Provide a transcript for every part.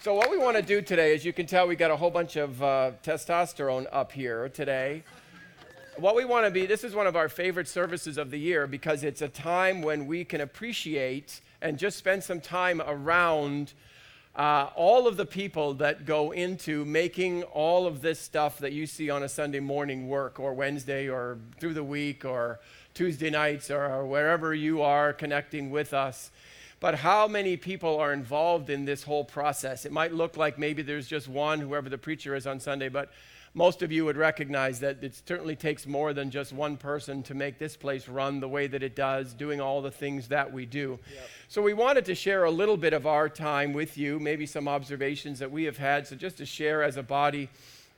So, what we want to do today, as you can tell, we got a whole bunch of uh, testosterone up here today. What we want to be, this is one of our favorite services of the year because it's a time when we can appreciate and just spend some time around uh, all of the people that go into making all of this stuff that you see on a Sunday morning work or Wednesday or through the week or Tuesday nights or wherever you are connecting with us but how many people are involved in this whole process? It might look like maybe there's just one, whoever the preacher is on Sunday, but most of you would recognize that it certainly takes more than just one person to make this place run the way that it does, doing all the things that we do. Yep. So, we wanted to share a little bit of our time with you, maybe some observations that we have had. So, just to share as a body,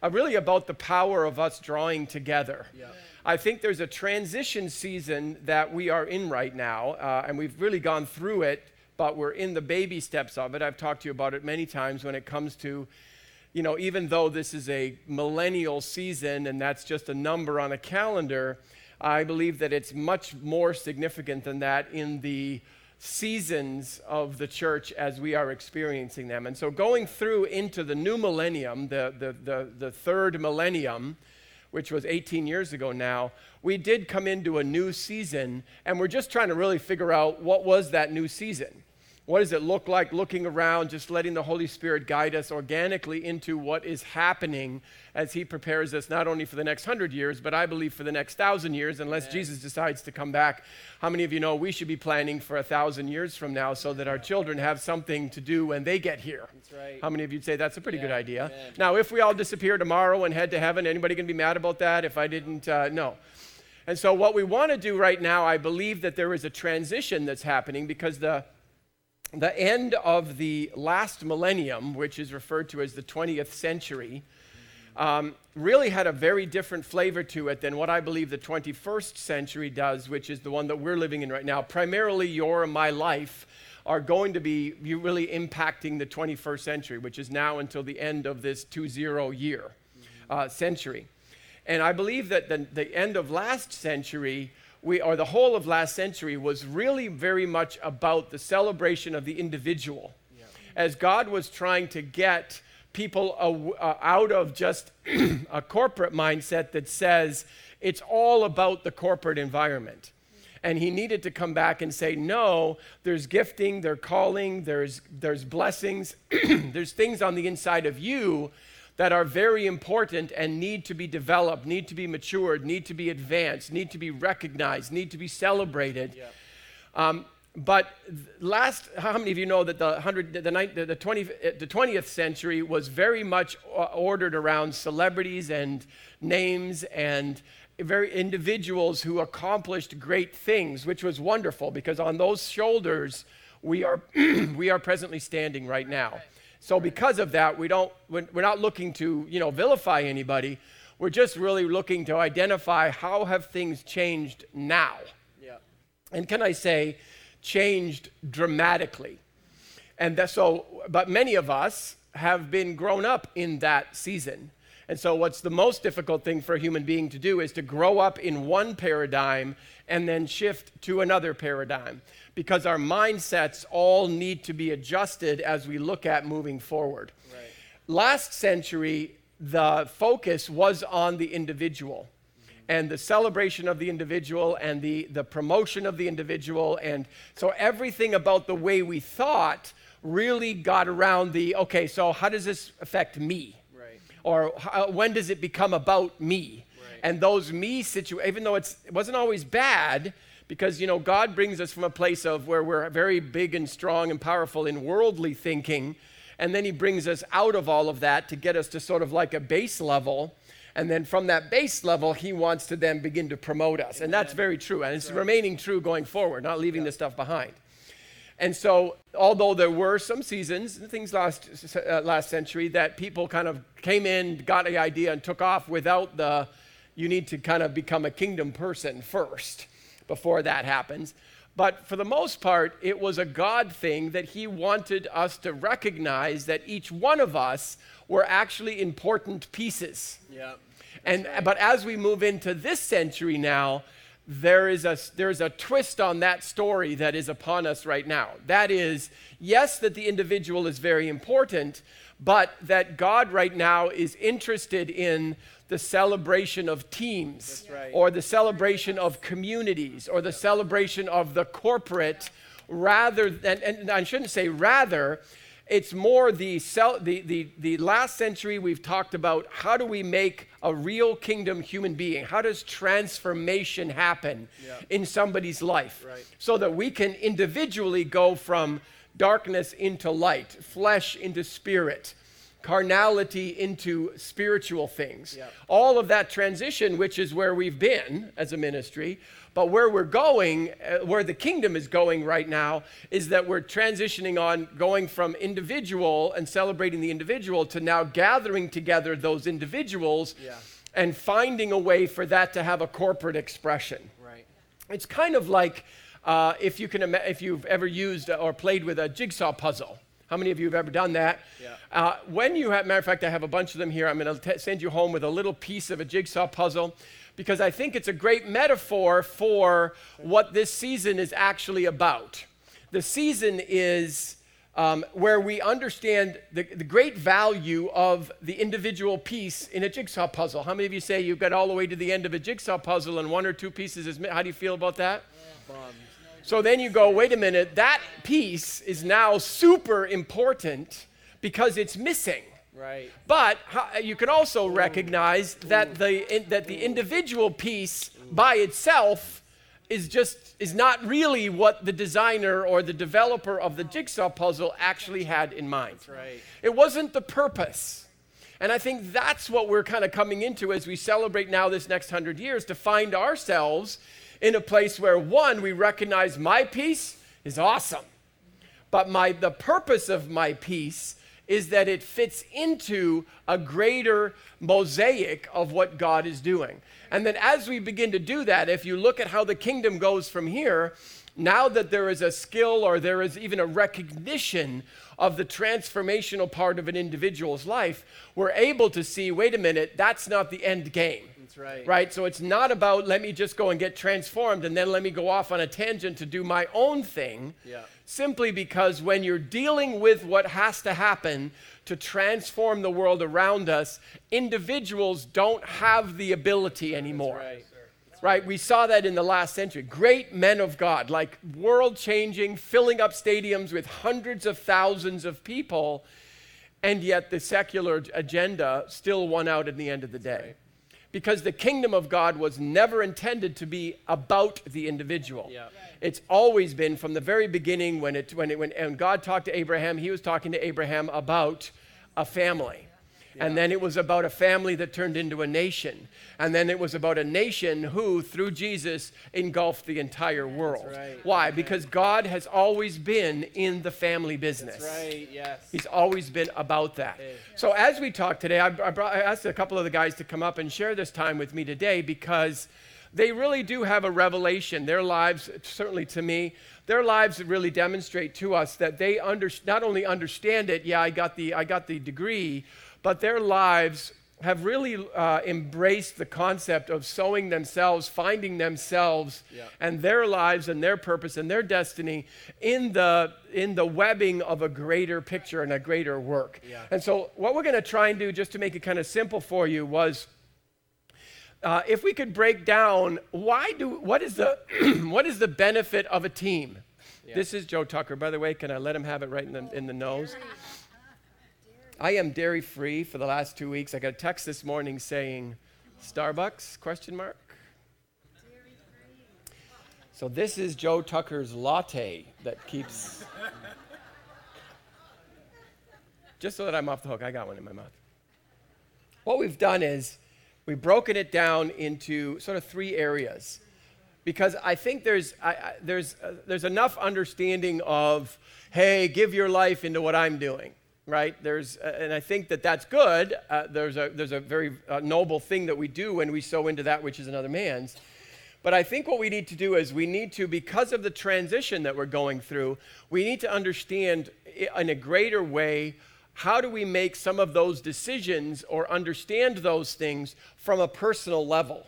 uh, really about the power of us drawing together. Yep. I think there's a transition season that we are in right now, uh, and we've really gone through it but we're in the baby steps of it. I've talked to you about it many times when it comes to, you know, even though this is a millennial season and that's just a number on a calendar, I believe that it's much more significant than that in the seasons of the church as we are experiencing them. And so going through into the new millennium, the, the, the, the third millennium, which was 18 years ago now, we did come into a new season, and we're just trying to really figure out what was that new season. What does it look like looking around, just letting the Holy Spirit guide us organically into what is happening as He prepares us not only for the next hundred years, but I believe for the next thousand years, unless Amen. Jesus decides to come back. How many of you know we should be planning for a thousand years from now so that our children have something to do when they get here? That's right. How many of you say that's a pretty yeah. good idea? Amen. Now, if we all disappear tomorrow and head to heaven, anybody going to be mad about that if I didn't? Uh, no. And so, what we want to do right now, I believe that there is a transition that's happening because the the end of the last millennium, which is referred to as the 20th century, um, really had a very different flavor to it than what I believe the 21st century does, which is the one that we're living in right now. Primarily, your and my life are going to be really impacting the 21st century, which is now until the end of this 2-0 year uh, century. And I believe that the, the end of last century we, or the whole of last century was really very much about the celebration of the individual. Yeah. As God was trying to get people uh, out of just a corporate mindset that says it's all about the corporate environment. And he needed to come back and say, no, there's gifting, there's calling, there's, there's blessings, there's things on the inside of you that are very important and need to be developed, need to be matured, need to be advanced, need to be recognized, need to be celebrated. Um, but last, how many of you know that the, hundred, the, the, the, 20, the 20th century was very much ordered around celebrities and names and very individuals who accomplished great things, which was wonderful because on those shoulders we are, we are presently standing right now. So because of that, we don't, we're not looking to, you know, vilify anybody. We're just really looking to identify how have things changed now. Yeah. And can I say, changed dramatically. And that, so, but many of us have been grown up in that season. And so, what's the most difficult thing for a human being to do is to grow up in one paradigm and then shift to another paradigm because our mindsets all need to be adjusted as we look at moving forward. Right. Last century, the focus was on the individual and the celebration of the individual and the, the promotion of the individual. And so everything about the way we thought really got around the okay, so how does this affect me? Or how, uh, when does it become about me? Right. And those me situations, even though it wasn't always bad, because you know God brings us from a place of where we're very big and strong and powerful in worldly thinking, and then He brings us out of all of that to get us to sort of like a base level. And then from that base level, he wants to then begin to promote us. And that's very true. And it's right. remaining true going forward, not leaving yeah. this stuff behind. And so, although there were some seasons, things last, uh, last century, that people kind of came in, got the idea, and took off without the, you need to kind of become a kingdom person first before that happens. But for the most part, it was a God thing that He wanted us to recognize that each one of us were actually important pieces. Yeah. And right. but as we move into this century now, there is a there's a twist on that story that is upon us right now. That is, yes, that the individual is very important, but that God right now is interested in the celebration of teams right. or the celebration of communities or the celebration of the corporate rather than and I shouldn't say rather it's more the, the, the, the last century we've talked about how do we make a real kingdom human being how does transformation happen Yeah. in somebody's life Right. so that we can individually go from darkness into light flesh into spirit carnality into spiritual things Yeah. all of that transition which is where we've been as a ministry but where we're going uh, where the kingdom is going right now is that we're transitioning on going from individual and celebrating the individual to now gathering together those individuals Yeah. and finding a way for that to have a corporate expression Right. it's kind of like uh, if you can if you've ever used or played with a jigsaw puzzle. How many of you have ever done that? Yeah. Uh, when you have, matter of fact, I have a bunch of them here. I'm going to send you home with a little piece of a jigsaw puzzle because I think it's a great metaphor for what this season is actually about. The season is um, where we understand the, the great value of the individual piece in a jigsaw puzzle. How many of you say you've got all the way to the end of a jigsaw puzzle and one or two pieces is? How do you feel about that? Bummed. So then you go, wait a minute, that piece is now super important because it's missing. Right. But you can also recognize that the, in, that the individual piece by itself is just is not really what the designer or the developer of the jigsaw puzzle actually had in mind. right. It wasn't the purpose. And I think that's what we're kind of coming into as we celebrate now this next hundred years to find ourselves in a place where one, we recognize my piece is awesome. But my the purpose of my piece is that it fits into a greater mosaic of what God is doing. And then as we begin to do that, if you look at how the kingdom goes from here, now that there is a skill or there is even a recognition of the transformational part of an individual's life, we're able to see wait a minute, that's not the end game. That's right. Right? So it's not about let me just go and get transformed and then let me go off on a tangent to do my own thing. Yeah. Simply because when you're dealing with what has to happen to transform the world around us, individuals don't have the ability anymore. Right. Right? We saw that in the last century. Great men of God, like world changing, filling up stadiums with hundreds of thousands of people, and yet the secular agenda still won out at the end of the day. Because the kingdom of God was never intended to be about the individual. Yeah. It's always been from the very beginning when, it, when, it, when and God talked to Abraham, he was talking to Abraham about a family. And then it was about a family that turned into a nation. And then it was about a nation who, through Jesus, engulfed the entire world. right. Why? Because God has always been in the family business. That's right. Yes. He's always been about that. So as we talk today, I, I, brought, I asked a couple of the guys to come up and share this time with me today because they really do have a revelation. Their lives, certainly to me, their lives really demonstrate to us that they under, not only understand it. Yeah, I got the I got the degree, but their lives have really uh, embraced the concept of sowing themselves, finding themselves Yeah. and their lives and their purpose and their destiny in the in the webbing of a greater picture and a greater work. Yeah. And so what we're going to try and do just to make it kind of simple for you was uh, if we could break down why do what is the what is the benefit of a team? Yeah. This is Joe Tucker. By the way, can I let him have it right in the in the nose? I am dairy free for the last two weeks. I got a text this morning saying, Starbucks? Question mark. So this is Joe Tucker's latte that keeps. Just so that I'm off the hook, I got one in my mouth. What we've done is we've broken it down into sort of three areas because I think there's, I, I, there's, uh, there's enough understanding of, hey, give your life into what I'm doing, right? There's, uh, and I think that that's good. Uh, there's, a, there's a very uh, noble thing that we do when we sow into that which is another man's. But I think what we need to do is we need to, because of the transition that we're going through, we need to understand in a greater way how do we make some of those decisions or understand those things from a personal level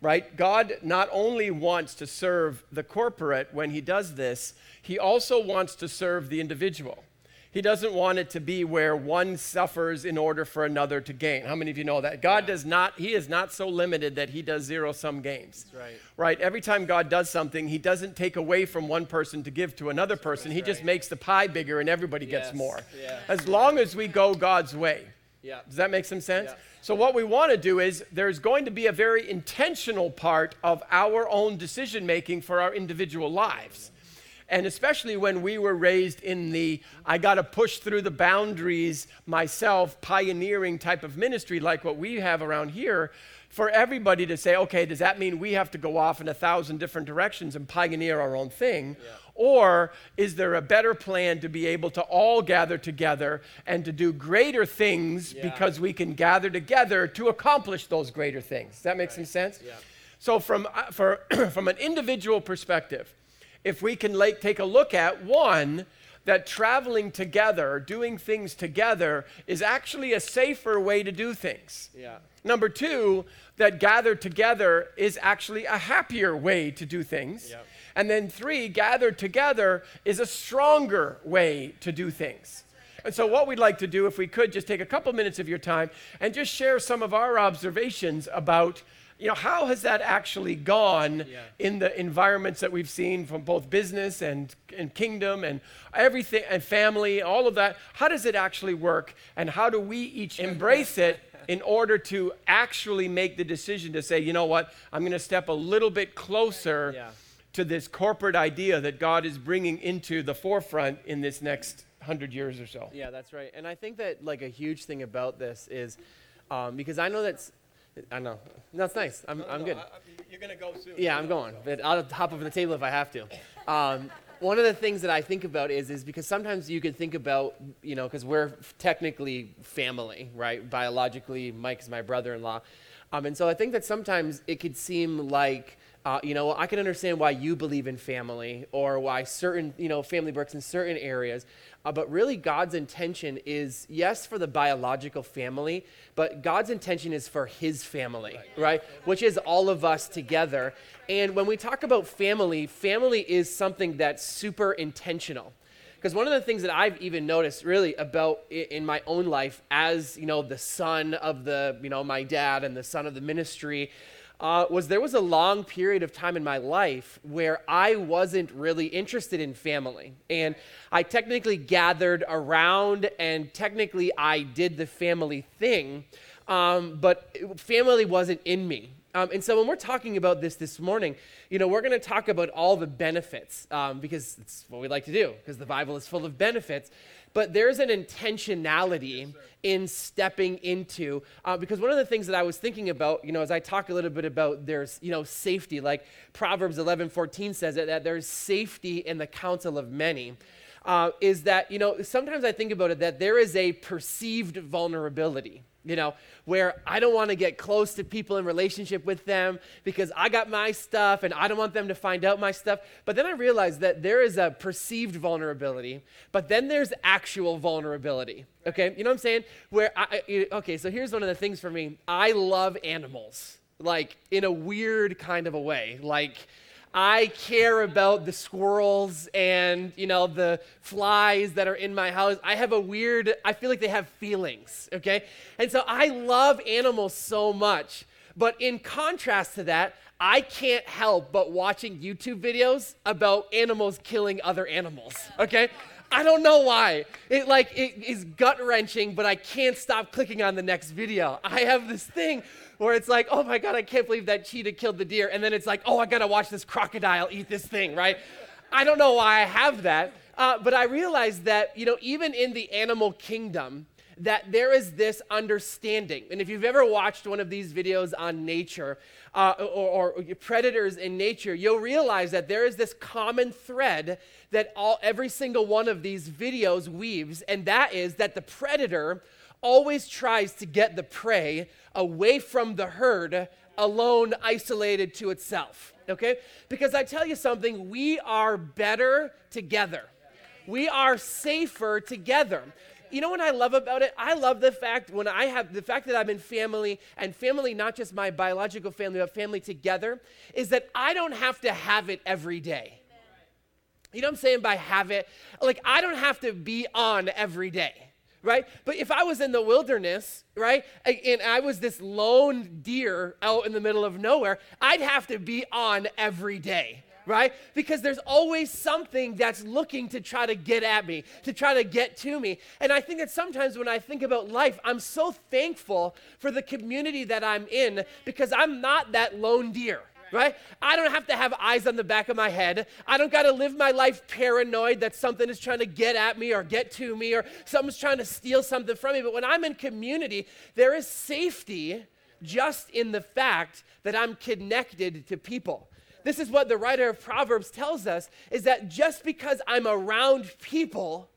right? God not only wants to serve the corporate when he does this, he also wants to serve the individual. He doesn't want it to be where one suffers in order for another to gain. How many of you know that? God yeah. does not, He is not so limited that He does zero sum games. right. Right? Every time God does something, He doesn't take away from one person to give to another person. That's he right. just makes the pie bigger and everybody yes. gets more. Yeah. As long as we go God's way. Yeah. Does that make some sense? Yeah. So, what we want to do is there's going to be a very intentional part of our own decision making for our individual lives. And especially when we were raised in the I got to push through the boundaries myself, pioneering type of ministry like what we have around here, for everybody to say, okay, does that mean we have to go off in a thousand different directions and pioneer our own thing? Yeah. Or is there a better plan to be able to all gather together and to do greater things yeah. because we can gather together to accomplish those greater things? Does that make right. some sense? Yeah. So, from, uh, for, from an individual perspective, if we can like, take a look at one, that traveling together, doing things together, is actually a safer way to do things. Yeah. Number two, that gather together is actually a happier way to do things. Yeah. And then three, gathered together is a stronger way to do things. And so, what we'd like to do, if we could, just take a couple minutes of your time and just share some of our observations about you know, how has that actually gone yeah. in the environments that we've seen from both business and, and kingdom and everything and family, all of that? How does it actually work? And how do we each embrace it in order to actually make the decision to say, you know what, I'm going to step a little bit closer yeah. to this corporate idea that God is bringing into the forefront in this next hundred years or so? Yeah, that's right. And I think that, like, a huge thing about this is um, because I know that's I know. That's nice. I'm, no, I'm no, good. I, you're going to go soon. Yeah, I'm going. But I'll hop over the table if I have to. Um, one of the things that I think about is, is because sometimes you can think about, you know, because we're technically family, right? Biologically, Mike is my brother in law. Um, and so I think that sometimes it could seem like, uh, you know, I can understand why you believe in family or why certain, you know, family works in certain areas. Uh, but really, God's intention is, yes, for the biological family, but God's intention is for his family, right. right? Which is all of us together. And when we talk about family, family is something that's super intentional. Because one of the things that I've even noticed really about in my own life as, you know, the son of the, you know, my dad and the son of the ministry, uh, was there was a long period of time in my life where I wasn't really interested in family. And I technically gathered around and technically I did the family thing, um, but family wasn't in me. Um, and so when we're talking about this this morning, you know, we're going to talk about all the benefits um, because it's what we like to do because the Bible is full of benefits. But there's an intentionality in stepping into uh, because one of the things that i was thinking about you know as i talk a little bit about there's you know safety like proverbs 11 14 says that, that there's safety in the counsel of many uh, is that you know sometimes i think about it that there is a perceived vulnerability you know, where I don't want to get close to people in relationship with them because I got my stuff and I don't want them to find out my stuff. But then I realized that there is a perceived vulnerability, but then there's actual vulnerability. Okay, you know what I'm saying? Where I, okay, so here's one of the things for me I love animals, like in a weird kind of a way. Like, I care about the squirrels and, you know, the flies that are in my house. I have a weird, I feel like they have feelings, okay? And so I love animals so much. But in contrast to that, I can't help but watching YouTube videos about animals killing other animals, okay? I don't know why. It like it is gut wrenching, but I can't stop clicking on the next video. I have this thing where it's like, oh my God, I can't believe that cheetah killed the deer. And then it's like, oh, I gotta watch this crocodile eat this thing, right? I don't know why I have that. Uh, but I realized that, you know, even in the animal kingdom, that there is this understanding. And if you've ever watched one of these videos on nature uh, or, or, predators in nature, you'll realize that there is this common thread that all, every single one of these videos weaves, and that is that the predator always tries to get the prey away from the herd, alone, isolated to itself. Okay? Because I tell you something, we are better together. We are safer together you know what I love about it? I love the fact when I have the fact that I'm in family and family, not just my biological family, but family together, is that I don't have to have it every day. You know what I'm saying by have it? Like, I don't have to be on every day, right? But if I was in the wilderness, right, and I was this lone deer out in the middle of nowhere, I'd have to be on every day right? Because there's always something that's looking to try to get at me, to try to get to me. And I think that sometimes when I think about life, I'm so thankful for the community that I'm in because I'm not that lone deer right? I don't have to have eyes on the back of my head. I don't got to live my life paranoid that something is trying to get at me or get to me or someone's trying to steal something from me. But when I'm in community, there is safety just in the fact that I'm connected to people. This is what the writer of Proverbs tells us is that just because I'm around people,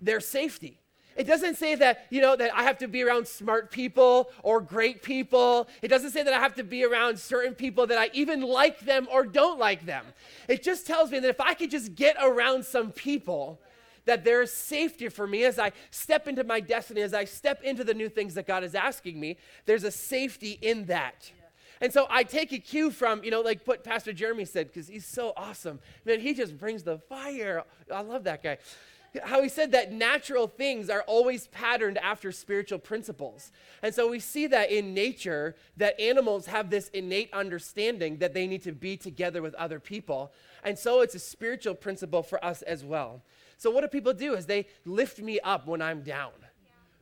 there's safety. It doesn't say that, you know, that I have to be around smart people or great people. It doesn't say that I have to be around certain people that I even like them or don't like them. It just tells me that if I could just get around some people, that there is safety for me as I step into my destiny, as I step into the new things that God is asking me. There's a safety in that. And so I take a cue from, you know, like what Pastor Jeremy said, because he's so awesome. Man, he just brings the fire. I love that guy. How he said that natural things are always patterned after spiritual principles. And so we see that in nature, that animals have this innate understanding that they need to be together with other people. And so it's a spiritual principle for us as well. So what do people do is they lift me up when I'm down.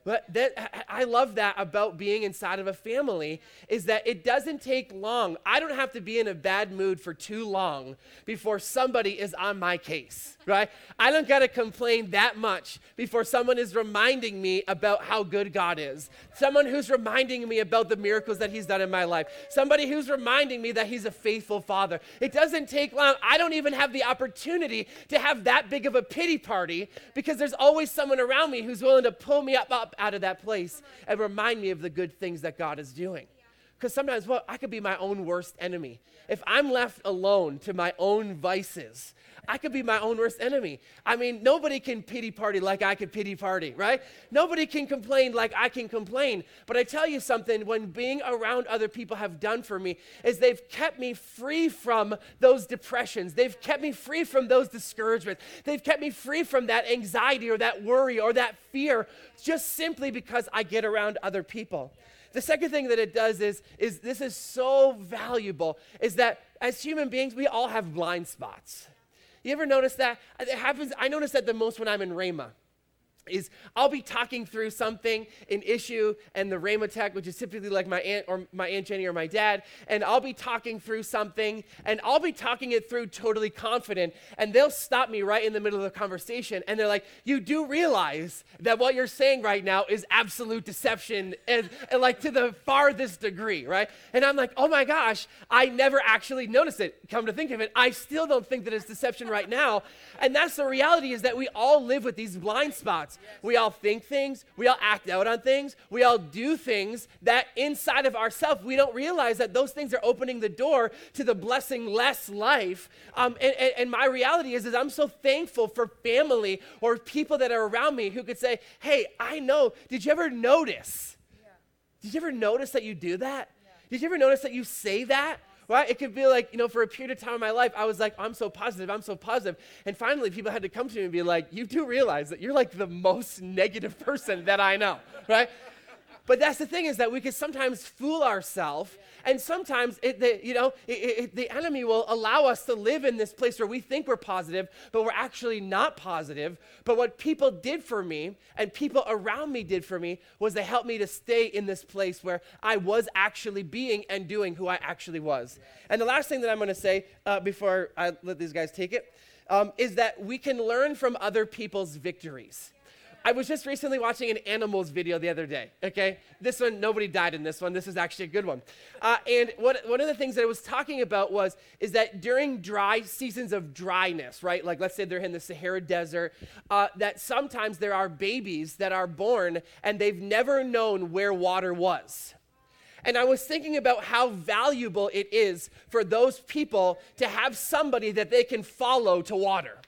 But that, I love that about being inside of a family is that it doesn't take long. I don't have to be in a bad mood for too long before somebody is on my case, right? I don't got to complain that much before someone is reminding me about how good God is. Someone who's reminding me about the miracles that He's done in my life. Somebody who's reminding me that He's a faithful Father. It doesn't take long. I don't even have the opportunity to have that big of a pity party because there's always someone around me who's willing to pull me up, up out of that place and remind me of the good things that God is doing. Because sometimes, well, I could be my own worst enemy. If I'm left alone to my own vices, I could be my own worst enemy. I mean, nobody can pity party like I could pity party, right? Nobody can complain like I can complain. But I tell you something, when being around other people have done for me is they've kept me free from those depressions. They've kept me free from those discouragements. They've kept me free from that anxiety or that worry or that fear just simply because I get around other people. The second thing that it does is, is this is so valuable, is that as human beings, we all have blind spots. You ever notice that? It happens, I notice that the most when I'm in Rhema is I'll be talking through something, an issue, and the Rhema tech, which is typically like my aunt or my aunt Jenny or my dad, and I'll be talking through something, and I'll be talking it through totally confident, and they'll stop me right in the middle of the conversation, and they're like, "You do realize that what you're saying right now is absolute deception, and, and like to the farthest degree, right?" And I'm like, "Oh my gosh, I never actually noticed it. Come to think of it, I still don't think that it's deception right now, and that's the reality is that we all live with these blind spots." We all think things, we all act out on things, we all do things that inside of ourselves, we don't realize that those things are opening the door to the blessing less life. Um, and, and, and my reality is, is I'm so thankful for family or people that are around me who could say, hey, I know, did you ever notice? Yeah. Did you ever notice that you do that? Did you ever notice that you say that? Right? It could be like, you know, for a period of time in my life, I was like, I'm so positive, I'm so positive. And finally, people had to come to me and be like, you do realize that you're like the most negative person that I know, right? But that's the thing is that we can sometimes fool ourselves, and sometimes it, the, you know it, it, the enemy will allow us to live in this place where we think we're positive, but we're actually not positive. But what people did for me and people around me did for me was they helped me to stay in this place where I was actually being and doing who I actually was. And the last thing that I'm going to say uh, before I let these guys take it um, is that we can learn from other people's victories. I was just recently watching an animals video the other day, okay? This one, nobody died in this one. This is actually a good one. Uh, and what, one of the things that I was talking about was, is that during dry seasons of dryness, right? Like let's say they're in the Sahara Desert, uh, that sometimes there are babies that are born and they've never known where water was. And I was thinking about how valuable it is for those people to have somebody that they can follow to water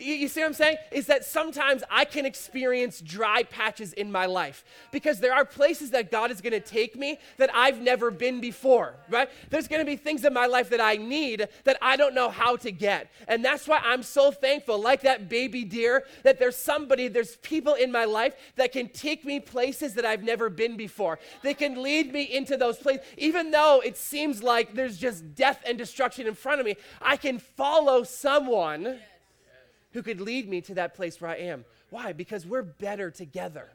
You, you see what I'm saying? Is that sometimes I can experience dry patches in my life because there are places that God is going to take me that I've never been before, right? There's going to be things in my life that I need that I don't know how to get. And that's why I'm so thankful, like that baby deer, that there's somebody, there's people in my life that can take me places that I've never been before. They can lead me into those places. Even though it seems like there's just death and destruction in front of me, I can follow someone who could lead me to that place where I am. Why? Because we're better together.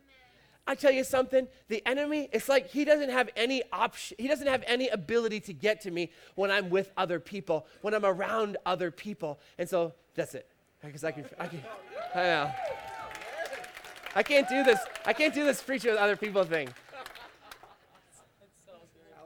I tell you something, the enemy, it's like he doesn't have any option, he doesn't have any ability to get to me when I'm with other people, when I'm around other people. And so that's it. Because I can, I can, I know. I can't do this. I can't do this preaching with other people thing.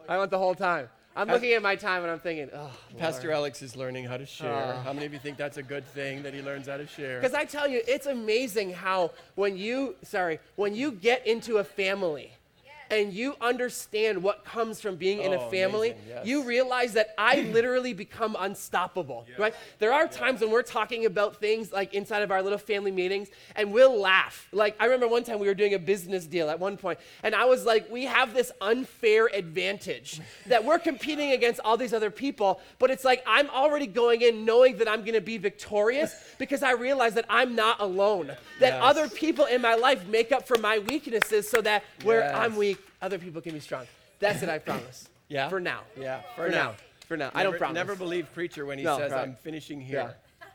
I want the whole time. I'm looking at my time and I'm thinking, oh, Pastor Alex is learning how to share. Oh. How many of you think that's a good thing that he learns how to share? Because I tell you, it's amazing how when you, sorry, when you get into a family and you understand what comes from being in a Oh, family, amazing, yes. you realize that I literally become unstoppable, right? There are times when we're talking about things like inside of our little family meetings and we'll laugh. Like, I remember one time we were doing a business deal at one point, and I was like, we have this unfair advantage that we're competing against all these other people, but it's like I'm already going in knowing that I'm gonna be victorious because I realize that I'm not alone, that Yes. other people in my life make up for my weaknesses so that where Yes. I'm weak, other people can be strong. That's it, I promise. Yeah? For now. Yeah, For, now. For now. I don't Never- promise. Never believe preacher when he No, says, right. I'm finishing here. Yeah.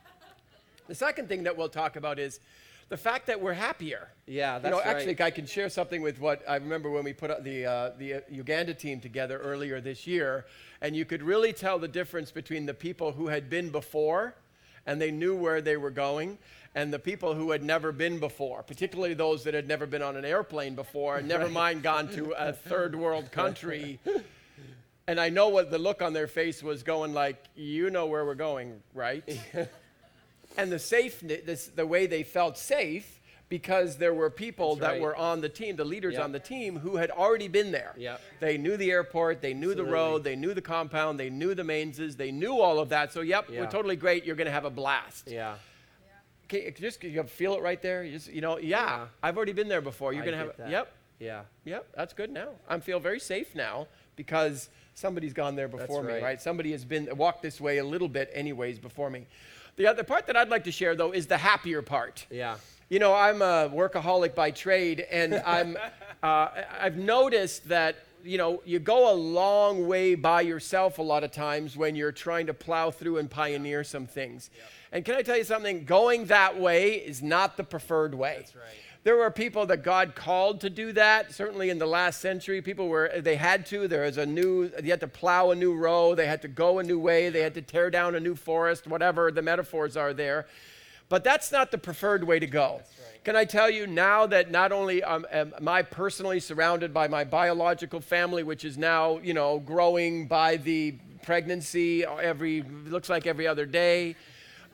The second thing that we'll talk about is the fact that we're happier. Yeah, You know, that's actually, right. I can share something with what I remember when we put the, uh, the uh, Uganda team together earlier this year, and you could really tell the difference between the people who had been before and they knew where they were going, and the people who had never been before, particularly those that had never been on an airplane before, and never mind gone to a third world country. And I know what the look on their face was going like, you know where we're going, right? and the safe, this, the way they felt safe, because there were people That's that right. were on the team, the leaders Yep. on the team, who had already been there. Yep. They knew the airport, they knew the road, they knew the compound, they knew the mainses, they knew all of that. So, yep, Yeah. we're totally great. You're going to have a blast. Yeah. Okay, just you feel it right there. You, just, you know, yeah, Yeah. I've already been there before. You're I going to get have, that. yep, Yeah. Yep, that's good now. I feel very safe now because somebody's gone there before me, right. right. Somebody has been walked this way a little bit, anyways, before me. The other part that I'd like to share, though, is the happier part. Yeah. You know, I'm a workaholic by trade, and I'm, uh, I've noticed that, you know, you go a long way by yourself a lot of times when you're trying to plow through and pioneer some things. And can I tell you something? Going that way is not the preferred way. That's right. There were people that God called to do that. Certainly in the last century, people were they had to. There was a new. They had to plow a new row. They had to go a new way. They had to tear down a new forest. Whatever the metaphors are there, but that's not the preferred way to go. Can I tell you now that not only um, am I personally surrounded by my biological family, which is now you know growing by the pregnancy every looks like every other day,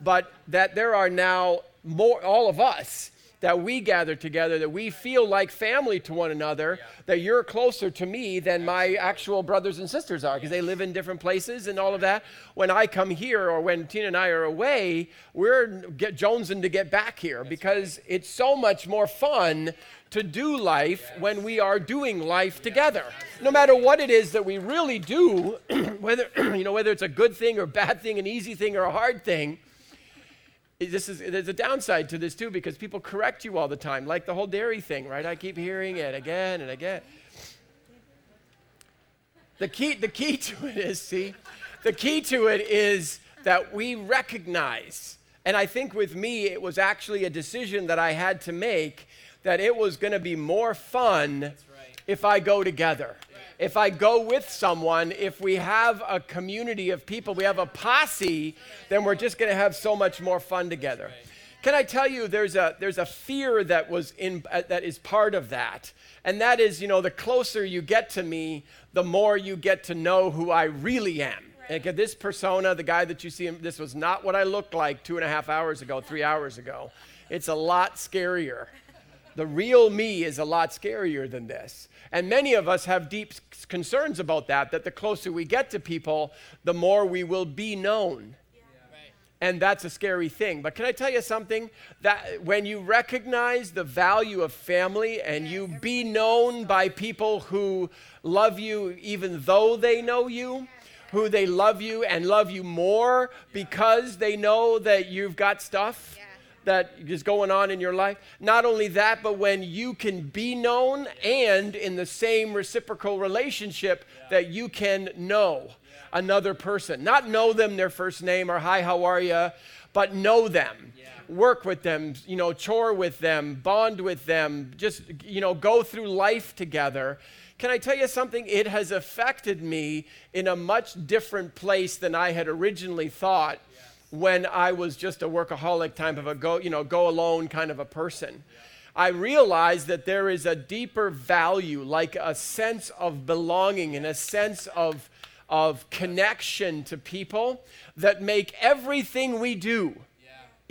but that there are now more all of us that we gather together that we feel like family to one another that you're closer to me than my actual brothers and sisters are because they live in different places and all of that. When i come here or when tina and i are away we're get jonesing to get back here because it's so much more fun to do life when we are doing life together. No matter what it is that we really do whether you know whether it's a good thing or bad thing an easy thing or a hard thing this is there's a downside to this too because people correct you all the time like the whole dairy thing right? I keep hearing it again and again. The key the key to it is see the key to it is that we recognize and i think with me it was actually a decision that i had to make that it was going to be more fun if i go together if I go with someone, if we have a community of people, we have a posse, then we're just going to have so much more fun together. Can I tell you, there's a there's a fear that was in uh, that is part of that, and that is, you know, the closer you get to me, the more you get to know who I really am. Like this persona, the guy that you see, this was not what I looked like two and a half hours ago, three hours ago. It's a lot scarier. The real me is a lot scarier than this. And many of us have deep concerns about that, that the closer we get to people, the more we will be known. and that's a scary thing. But can I tell you something? That when you recognize the value of family and you be known by people who love you even though they know you, who they love you and love you more because they know that you've got stuff that is going on in your life. Not only that, but when you can be known and in the same reciprocal relationship that you can know another person. Not know them their first name or hi, how are you, but know them. Work with them, you know, chore with them, bond with them, just, you know, go through life together. Can I tell you something? It has affected me in a much different place than I had originally thought when I was just a workaholic type of a go, you know, go alone kind of a person. I realized that there is a deeper value, like a sense of belonging and a sense of of connection to people that make everything we do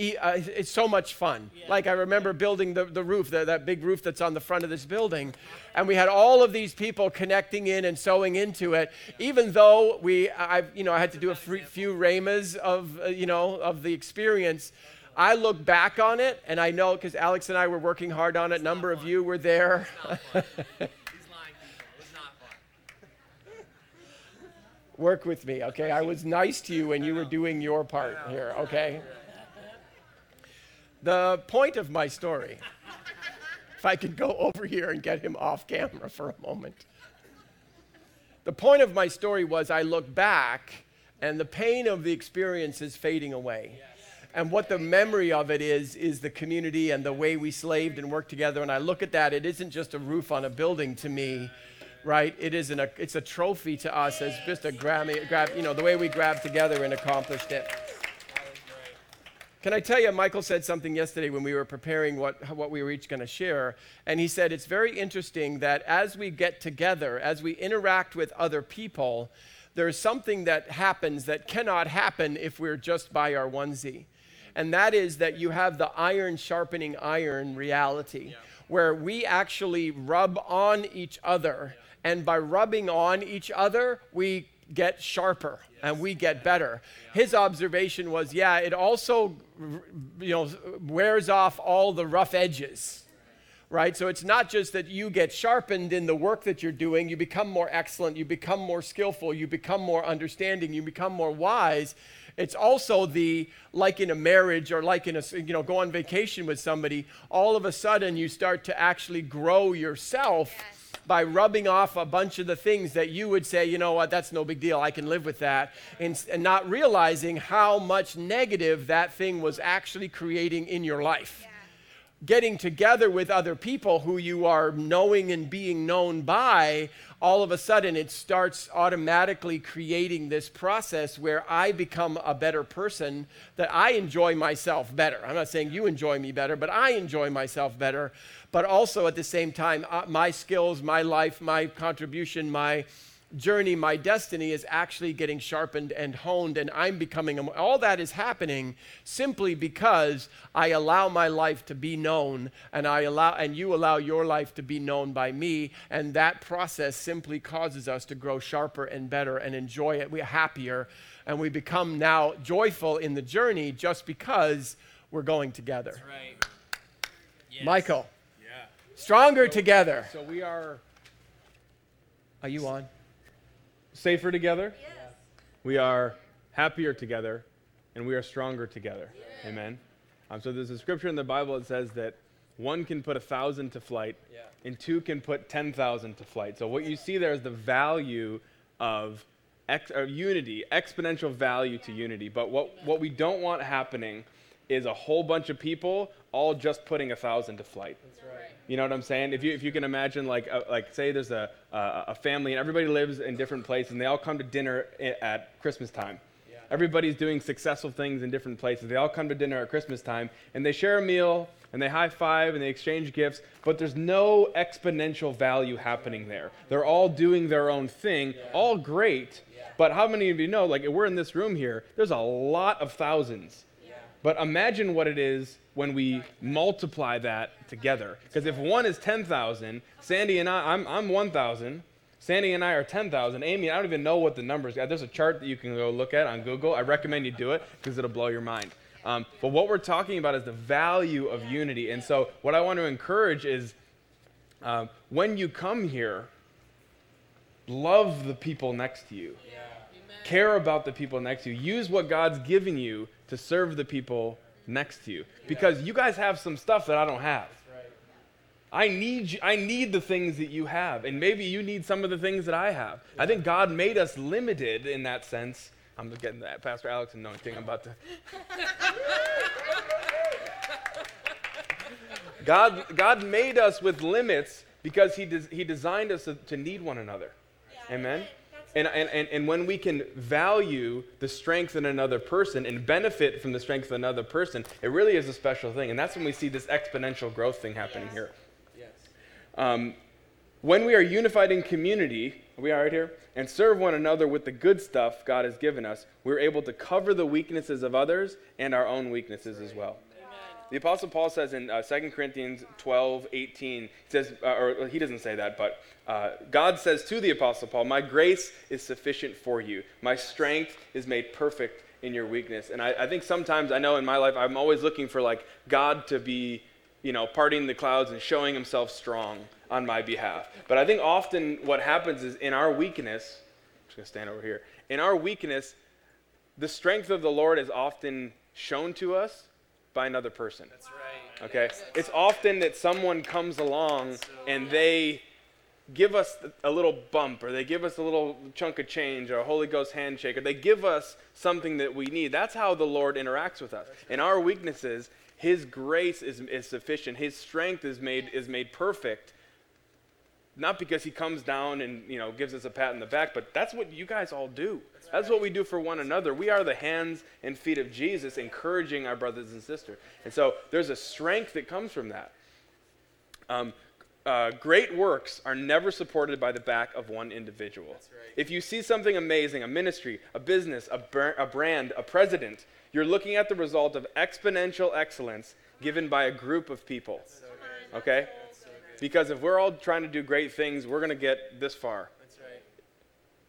it's so much fun. Yeah. Like I remember building the, the roof, the, that big roof that's on the front of this building, and we had all of these people connecting in and sowing into it. Even though we, I, you know, I had to do a few rhemas of, uh, you know, of the experience. I look back on it, and I know because Alex and I were working hard on it. A number of you were there. work with me, okay? I was nice to you when you were doing your part here, okay? The point of my story, if I could go over here and get him off camera for a moment. The point of my story was I look back and the pain of the experience is fading away. And what the memory of it is, is the community and the way we slaved and worked together. And I look at that, it isn't just a roof on a building to me right? It isn't a, it's a trophy to us as just a grab, grab, you know, the way we grabbed together and accomplished it. Can I tell you, Michael said something yesterday when we were preparing what, what we were each going to share. And he said, It's very interesting that as we get together, as we interact with other people, there's something that happens that cannot happen if we're just by our onesie. And that is that you have the iron sharpening iron reality, yeah. where we actually rub on each other. Yeah and by rubbing on each other, we get sharper yes. and we get better. Yeah. His observation was, yeah, it also you know wears off all the rough edges. Right? So it's not just that you get sharpened in the work that you're doing, you become more excellent, you become more skillful, you become more understanding, you become more wise. It's also the like in a marriage or like in a you know go on vacation with somebody, all of a sudden you start to actually grow yourself. Yes by rubbing off a bunch of the things that you would say, you know what, that's no big deal, I can live with that, and, and not realizing how much negative that thing was actually creating in your life. Getting together with other people who you are knowing and being known by, all of a sudden it starts automatically creating this process where I become a better person, that I enjoy myself better. I'm not saying you enjoy me better, but I enjoy myself better but also at the same time, uh, my skills, my life, my contribution, my journey, my destiny is actually getting sharpened and honed, and I'm becoming, a, all that is happening simply because I allow my life to be known, and I allow, and you allow your life to be known by me, and that process simply causes us to grow sharper and better and enjoy it. We're happier, and we become now joyful in the journey just because we're going together. That's right. Yes. Michael. Stronger so, together. So we are. Are you on? Safer together. Yes. We are happier together, and we are stronger together. Yeah. Amen. Um, so there's a scripture in the Bible that says that one can put a thousand to flight, yeah. and two can put ten thousand to flight. So what you see there is the value of ex- unity, exponential value to unity. But what, what we don't want happening is a whole bunch of people all just putting a thousand to flight. That's right. You know what I'm saying? If you, if you can imagine, like, uh, like say there's a, uh, a family and everybody lives in different places and they all come to dinner at Christmas time. Yeah. Everybody's doing successful things in different places. They all come to dinner at Christmas time and they share a meal and they high five and they exchange gifts, but there's no exponential value happening there. They're all doing their own thing, yeah. all great. Yeah. But how many of you know, like, we're in this room here, there's a lot of thousands. But imagine what it is when we multiply that together. Because if one is 10,000, Sandy and I, I'm, I'm 1,000, Sandy and I are 10,000. Amy, I don't even know what the numbers are. There's a chart that you can go look at on Google. I recommend you do it because it'll blow your mind. Um, but what we're talking about is the value of unity. And so, what I want to encourage is uh, when you come here, love the people next to you, yeah. care about the people next to you, use what God's given you to serve the people next to you. Because you guys have some stuff that I don't have. I need, you, I need the things that you have, and maybe you need some of the things that I have. I think God made us limited in that sense. I'm getting that Pastor Alex and knowing I'm about to. God, God made us with limits because He, des- he designed us to, to need one another. Yeah, Amen? And, and, and, and when we can value the strength in another person and benefit from the strength of another person, it really is a special thing. And that's when we see this exponential growth thing happening yes. here. Yes. Um, when we are unified in community, are we all right here? And serve one another with the good stuff God has given us, we're able to cover the weaknesses of others and our own weaknesses as well. The Apostle Paul says in uh, 2 Corinthians 12, 18, he says, uh, or he doesn't say that, but uh, God says to the Apostle Paul, My grace is sufficient for you. My strength is made perfect in your weakness. And I, I think sometimes, I know in my life, I'm always looking for like God to be, you know, parting the clouds and showing himself strong on my behalf. But I think often what happens is in our weakness, I'm just going to stand over here, in our weakness, the strength of the Lord is often shown to us by another person. That's right. Okay? It's often that someone comes along so and they give us a little bump or they give us a little chunk of change or a Holy Ghost handshake or they give us something that we need. That's how the Lord interacts with us. In our weaknesses, his grace is, is sufficient. His strength is made is made perfect. Not because he comes down and you know gives us a pat in the back, but that's what you guys all do. That's what we do for one another. We are the hands and feet of Jesus, encouraging our brothers and sisters. And so there's a strength that comes from that. Um, uh, great works are never supported by the back of one individual. Right. If you see something amazing, a ministry, a business, a, br- a brand, a president, you're looking at the result of exponential excellence given by a group of people. So okay? So because if we're all trying to do great things, we're going to get this far. Right.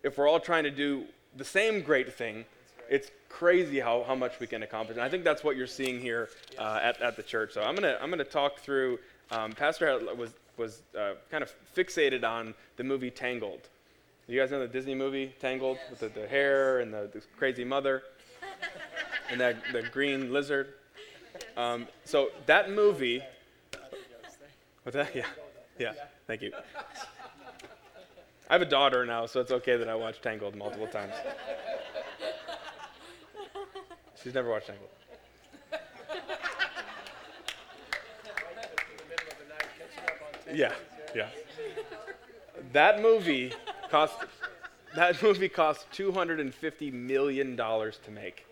If we're all trying to do the same great thing. It's crazy how, how much we can accomplish. And I think that's what you're seeing here uh, at, at the church. So I'm going to I'm gonna talk through, um, Pastor was, was uh, kind of fixated on the movie Tangled. You guys know the Disney movie Tangled with the, the hair and the, the crazy mother and that the green lizard? Um, so that movie. What's that? Yeah. Yeah. Thank you. I have a daughter now, so it's okay that I watch Tangled multiple times. She's never watched Tangled. Yeah, yeah. That movie cost that movie cost 250 million dollars to make.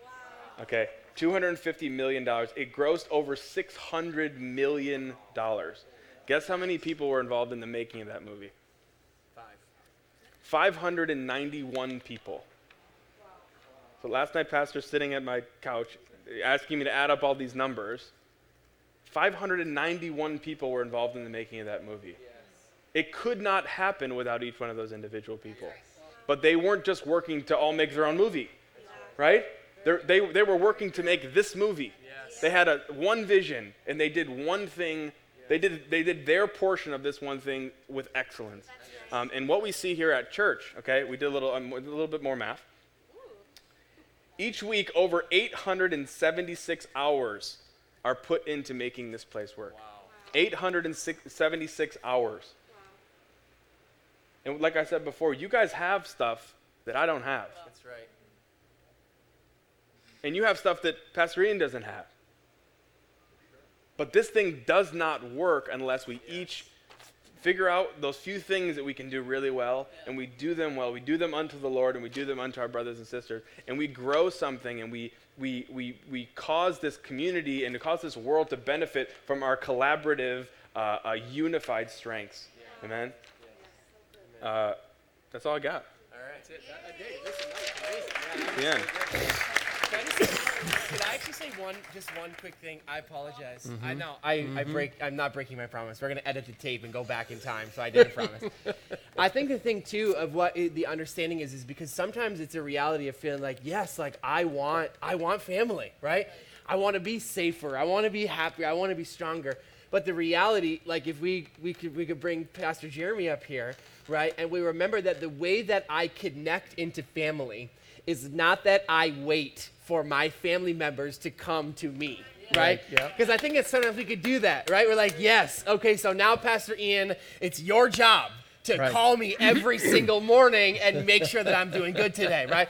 Okay? 250 million dollars. It grossed over 600 million dollars. Guess how many people were involved in the making of that movie? 591 people. So last night, Pastor sitting at my couch asking me to add up all these numbers. 591 people were involved in the making of that movie. Yes. It could not happen without each one of those individual people. But they weren't just working to all make their own movie, right? They're, they, they were working to make this movie. Yes. They had a, one vision and they did one thing. They did, they did their portion of this one thing with excellence. Um, and what we see here at church, okay, we did a little, um, a little bit more math. Each week, over 876 hours are put into making this place work. Wow. 876 hours. Wow. And like I said before, you guys have stuff that I don't have. That's right. And you have stuff that Pastor Ian doesn't have. But this thing does not work unless we each figure out those few things that we can do really well, and we do them well. We do them unto the Lord, and we do them unto our brothers and sisters, and we grow something, and we, we, we, we cause this community and cause this world to benefit from our collaborative, uh, uh, unified strengths. Yeah. Amen? Uh, that's all I got. All right. That's it. I, I dig it. This is nice. Amazing. Yeah, Can I, just say, can I actually say one, just one quick thing? I apologize. I mm-hmm. know I, I mm-hmm. break. I'm not breaking my promise. We're gonna edit the tape and go back in time, so I didn't promise. I think the thing too of what i the understanding is is because sometimes it's a reality of feeling like yes, like I want I want family, right? I want to be safer. I want to be happier. I want to be stronger. But the reality, like if we we could we could bring Pastor Jeremy up here, right? And we remember that the way that I connect into family is not that I wait for my family members to come to me. Right? Because I think it's sometimes we could do that, right? We're like, yes, okay, so now, Pastor Ian, it's your job to Right. call me every single morning and make sure that I'm doing good today, right?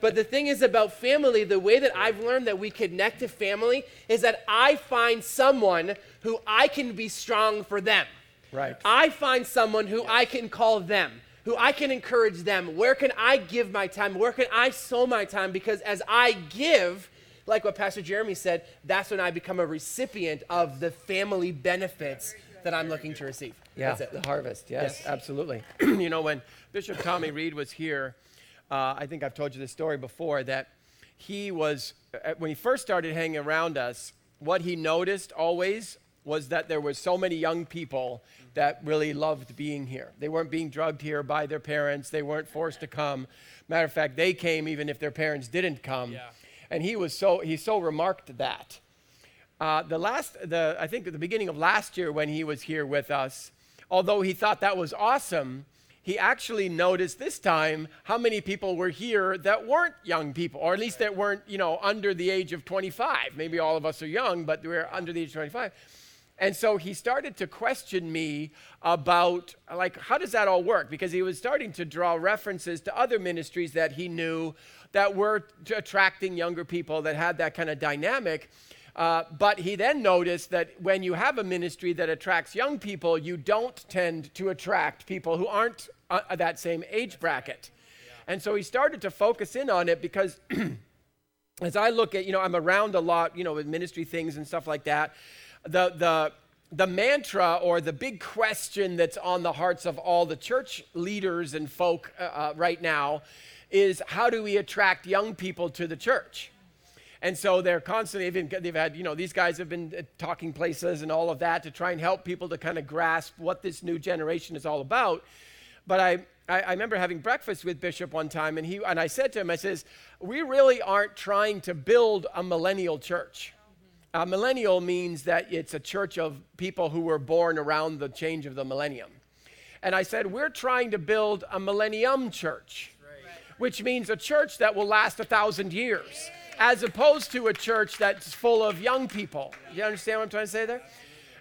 But the thing is about family, the way that I've learned that we connect to family is that I find someone who I can be strong for them. Right. I find someone who I can call them, who I can encourage them. Where can I give my time? Where can I sow my time? Because as I give, like what Pastor Jeremy said, that's when I become a recipient of the family benefits that I'm looking to receive. Yeah, That's it. the harvest. Yes, Yes. absolutely. you know, when Bishop Tommy Reed was here, uh, I think I've told you this story before that he was uh, when he first started hanging around us. What he noticed always was that there were so many young people that really loved being here. They weren't being drugged here by their parents. They weren't forced to come. Matter of fact, they came even if their parents didn't come. Yeah. And he was so he so remarked that. Uh, the last, the, I think at the beginning of last year when he was here with us, although he thought that was awesome, he actually noticed this time how many people were here that weren't young people, or at least that weren't, you know, under the age of 25. Maybe all of us are young, but we're under the age of 25. And so he started to question me about, like, how does that all work? Because he was starting to draw references to other ministries that he knew that were attracting younger people that had that kind of dynamic. Uh, but he then noticed that when you have a ministry that attracts young people, you don't tend to attract people who aren't uh, that same age bracket. And so he started to focus in on it because as I look at, you know, I'm around a lot, you know, with ministry things and stuff like that. The, the, the mantra or the big question that's on the hearts of all the church leaders and folk uh, uh, right now is how do we attract young people to the church? And so they're constantly, they've, they've had, you know, these guys have been uh, talking places and all of that to try and help people to kind of grasp what this new generation is all about. But I, I, I remember having breakfast with Bishop one time, and, he, and I said to him, I says, we really aren't trying to build a millennial church. A millennial means that it's a church of people who were born around the change of the millennium. And I said, we're trying to build a millennium church, which means a church that will last a thousand years, as opposed to a church that's full of young people. You understand what I'm trying to say there?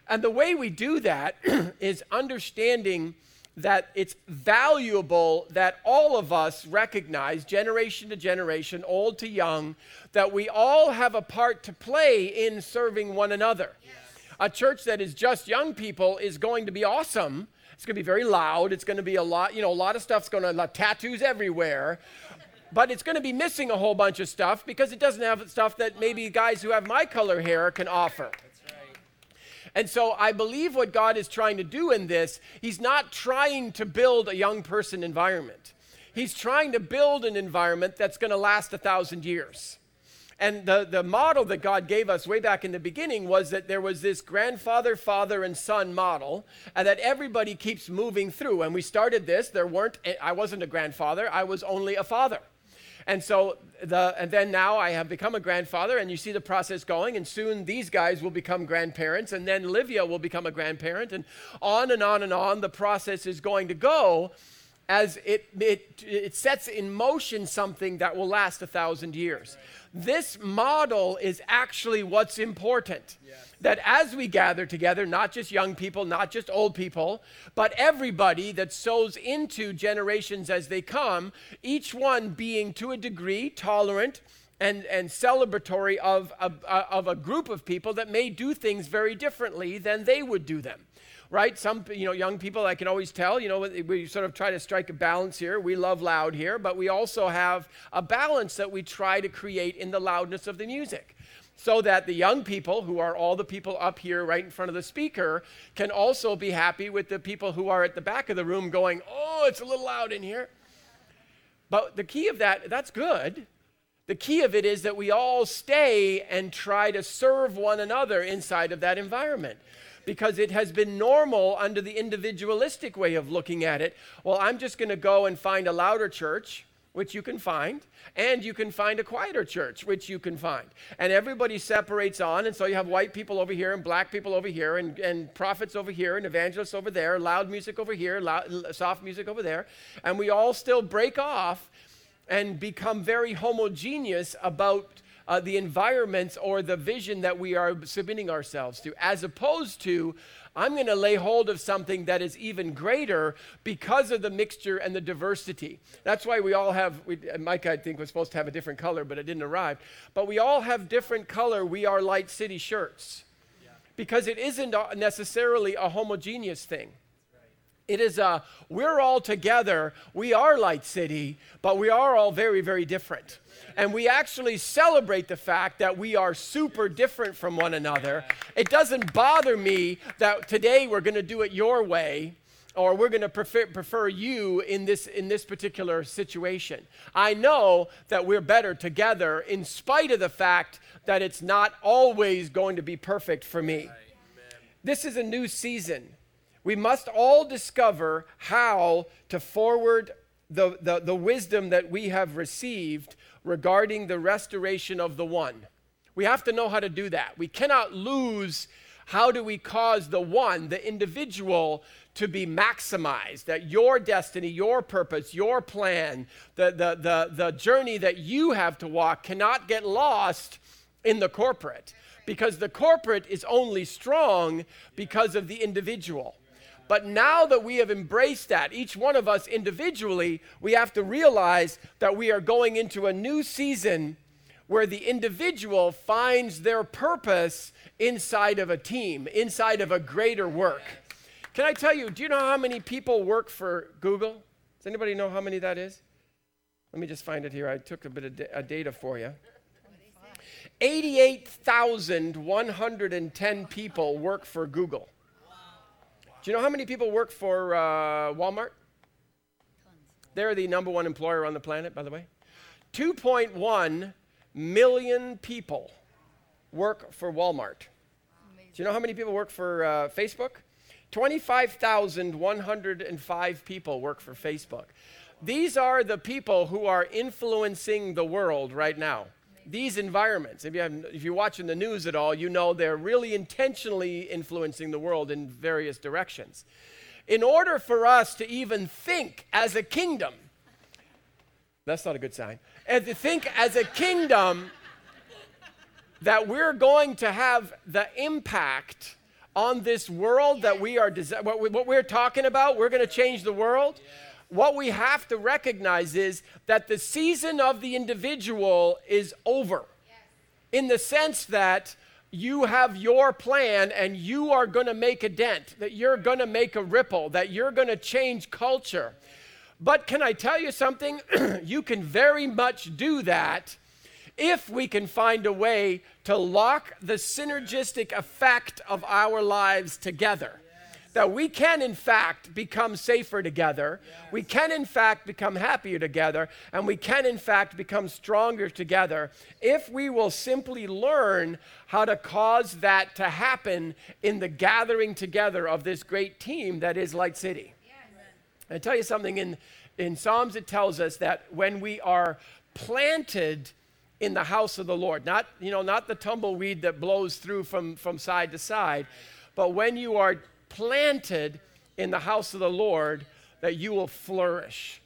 And the way we do that is understanding that it's valuable that all of us recognize, generation to generation, old to young, that we all have a part to play in serving one another. A church that is just young people is going to be awesome. It's going to be very loud. It's going to be a lot, you know, a lot of stuff's going to, lot tattoos everywhere. But it's going to be missing a whole bunch of stuff because it doesn't have stuff that maybe guys who have my color hair can offer. And so I believe what God is trying to do in this, He's not trying to build a young person environment. He's trying to build an environment that's going to last a thousand years. And the, the model that God gave us way back in the beginning was that there was this grandfather, father, and son model, and that everybody keeps moving through. And we started this, there weren't, I wasn't a grandfather, I was only a father. And so the and then now I have become a grandfather, and you see the process going, and soon these guys will become grandparents, and then Livia will become a grandparent, and on and on and on the process is going to go as it it, it sets in motion something that will last a thousand years. This model is actually what's important. That as we gather together, not just young people, not just old people, but everybody that sows into generations as they come, each one being to a degree tolerant and, and celebratory of a, of a group of people that may do things very differently than they would do them right? Some, you know, young people, I can always tell, you know, we sort of try to strike a balance here. We love loud here, but we also have a balance that we try to create in the loudness of the music. So that the young people, who are all the people up here right in front of the speaker, can also be happy with the people who are at the back of the room going, oh, it's a little loud in here. But the key of that, that's good. The key of it is that we all stay and try to serve one another inside of that environment because it has been normal under the individualistic way of looking at it. Well, I'm just going to go and find a louder church, which you can find, and you can find a quieter church, which you can find. And everybody separates on, and so you have white people over here, and black people over here, and, and prophets over here, and evangelists over there, loud music over here, loud, soft music over there, and we all still break off and become very homogeneous about uh, the environments or the vision that we are submitting ourselves to, as opposed to, I'm going to lay hold of something that is even greater because of the mixture and the diversity. That's why we all have, we, Mike, I think, was supposed to have a different color, but it didn't arrive. But we all have different color, we are Light City shirts. Because it isn't necessarily a homogeneous thing. It is a, we're all together, we are Light City, but we are all very, very different. And we actually celebrate the fact that we are super different from one another. It doesn't bother me that today we're going to do it your way or we're going to prefer, prefer you in this, in this particular situation. I know that we're better together in spite of the fact that it's not always going to be perfect for me. This is a new season. We must all discover how to forward the, the, the wisdom that we have received regarding the restoration of the one. We have to know how to do that. We cannot lose how do we cause the one, the individual, to be maximized? That your destiny, your purpose, your plan, the, the, the, the journey that you have to walk cannot get lost in the corporate because the corporate is only strong because of the individual. But now that we have embraced that, each one of us individually, we have to realize that we are going into a new season where the individual finds their purpose inside of a team, inside of a greater work. Can I tell you, do you know how many people work for Google? Does anybody know how many that is? Let me just find it here. I took a bit of da- data for you. 88,110 people work for Google. Do you know how many people work for uh, Walmart? They're the number one employer on the planet, by the way. 2.1 million people work for Walmart. Do you know how many people work for uh, Facebook? 25,105 people work for Facebook. These are the people who are influencing the world right now these environments, if, you have, if you're watching the news at all, you know they're really intentionally influencing the world in various directions. In order for us to even think as a kingdom, that's not a good sign, and to think as a kingdom that we're going to have the impact on this world that we are, what we're talking about, we're going to change the world what we have to recognize is that the season of the individual is over. In the sense that you have your plan and you are going to make a dent, that you're going to make a ripple, that you're going to change culture. But can I tell you something? you can very much do that if we can find a way to lock the synergistic effect of our lives together that we can, in fact, become safer together. Yes. We can, in fact, become happier together. And we can, in fact, become stronger together if we will simply learn how to cause that to happen in the gathering together of this great team that is Light City. Yes. I tell you something in, in Psalms, it tells us that when we are planted in the house of the Lord, not, you know, not the tumbleweed that blows through from, from side to side, but when you are planted in the house of the Lord, that you will flourish.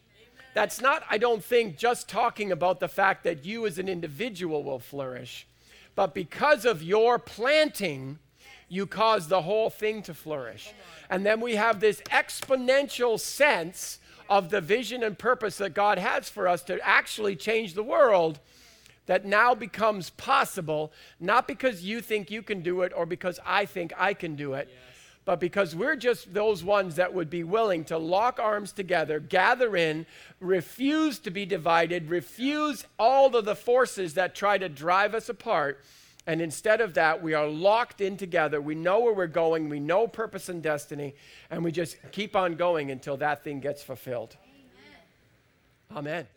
That's not, I don't think, just talking about the fact that you as an individual will flourish, but because of your planting, you cause the whole thing to flourish. And then we have this exponential sense of the vision and purpose that God has for us to actually change the world that now becomes possible, not because you think you can do it or because I think I can do it. Yeah but because we're just those ones that would be willing to lock arms together, gather in, refuse to be divided, refuse all of the forces that try to drive us apart. And instead of that, we are locked in together. We know where we're going, we know purpose and destiny, and we just keep on going until that thing gets fulfilled. Amen. Amen.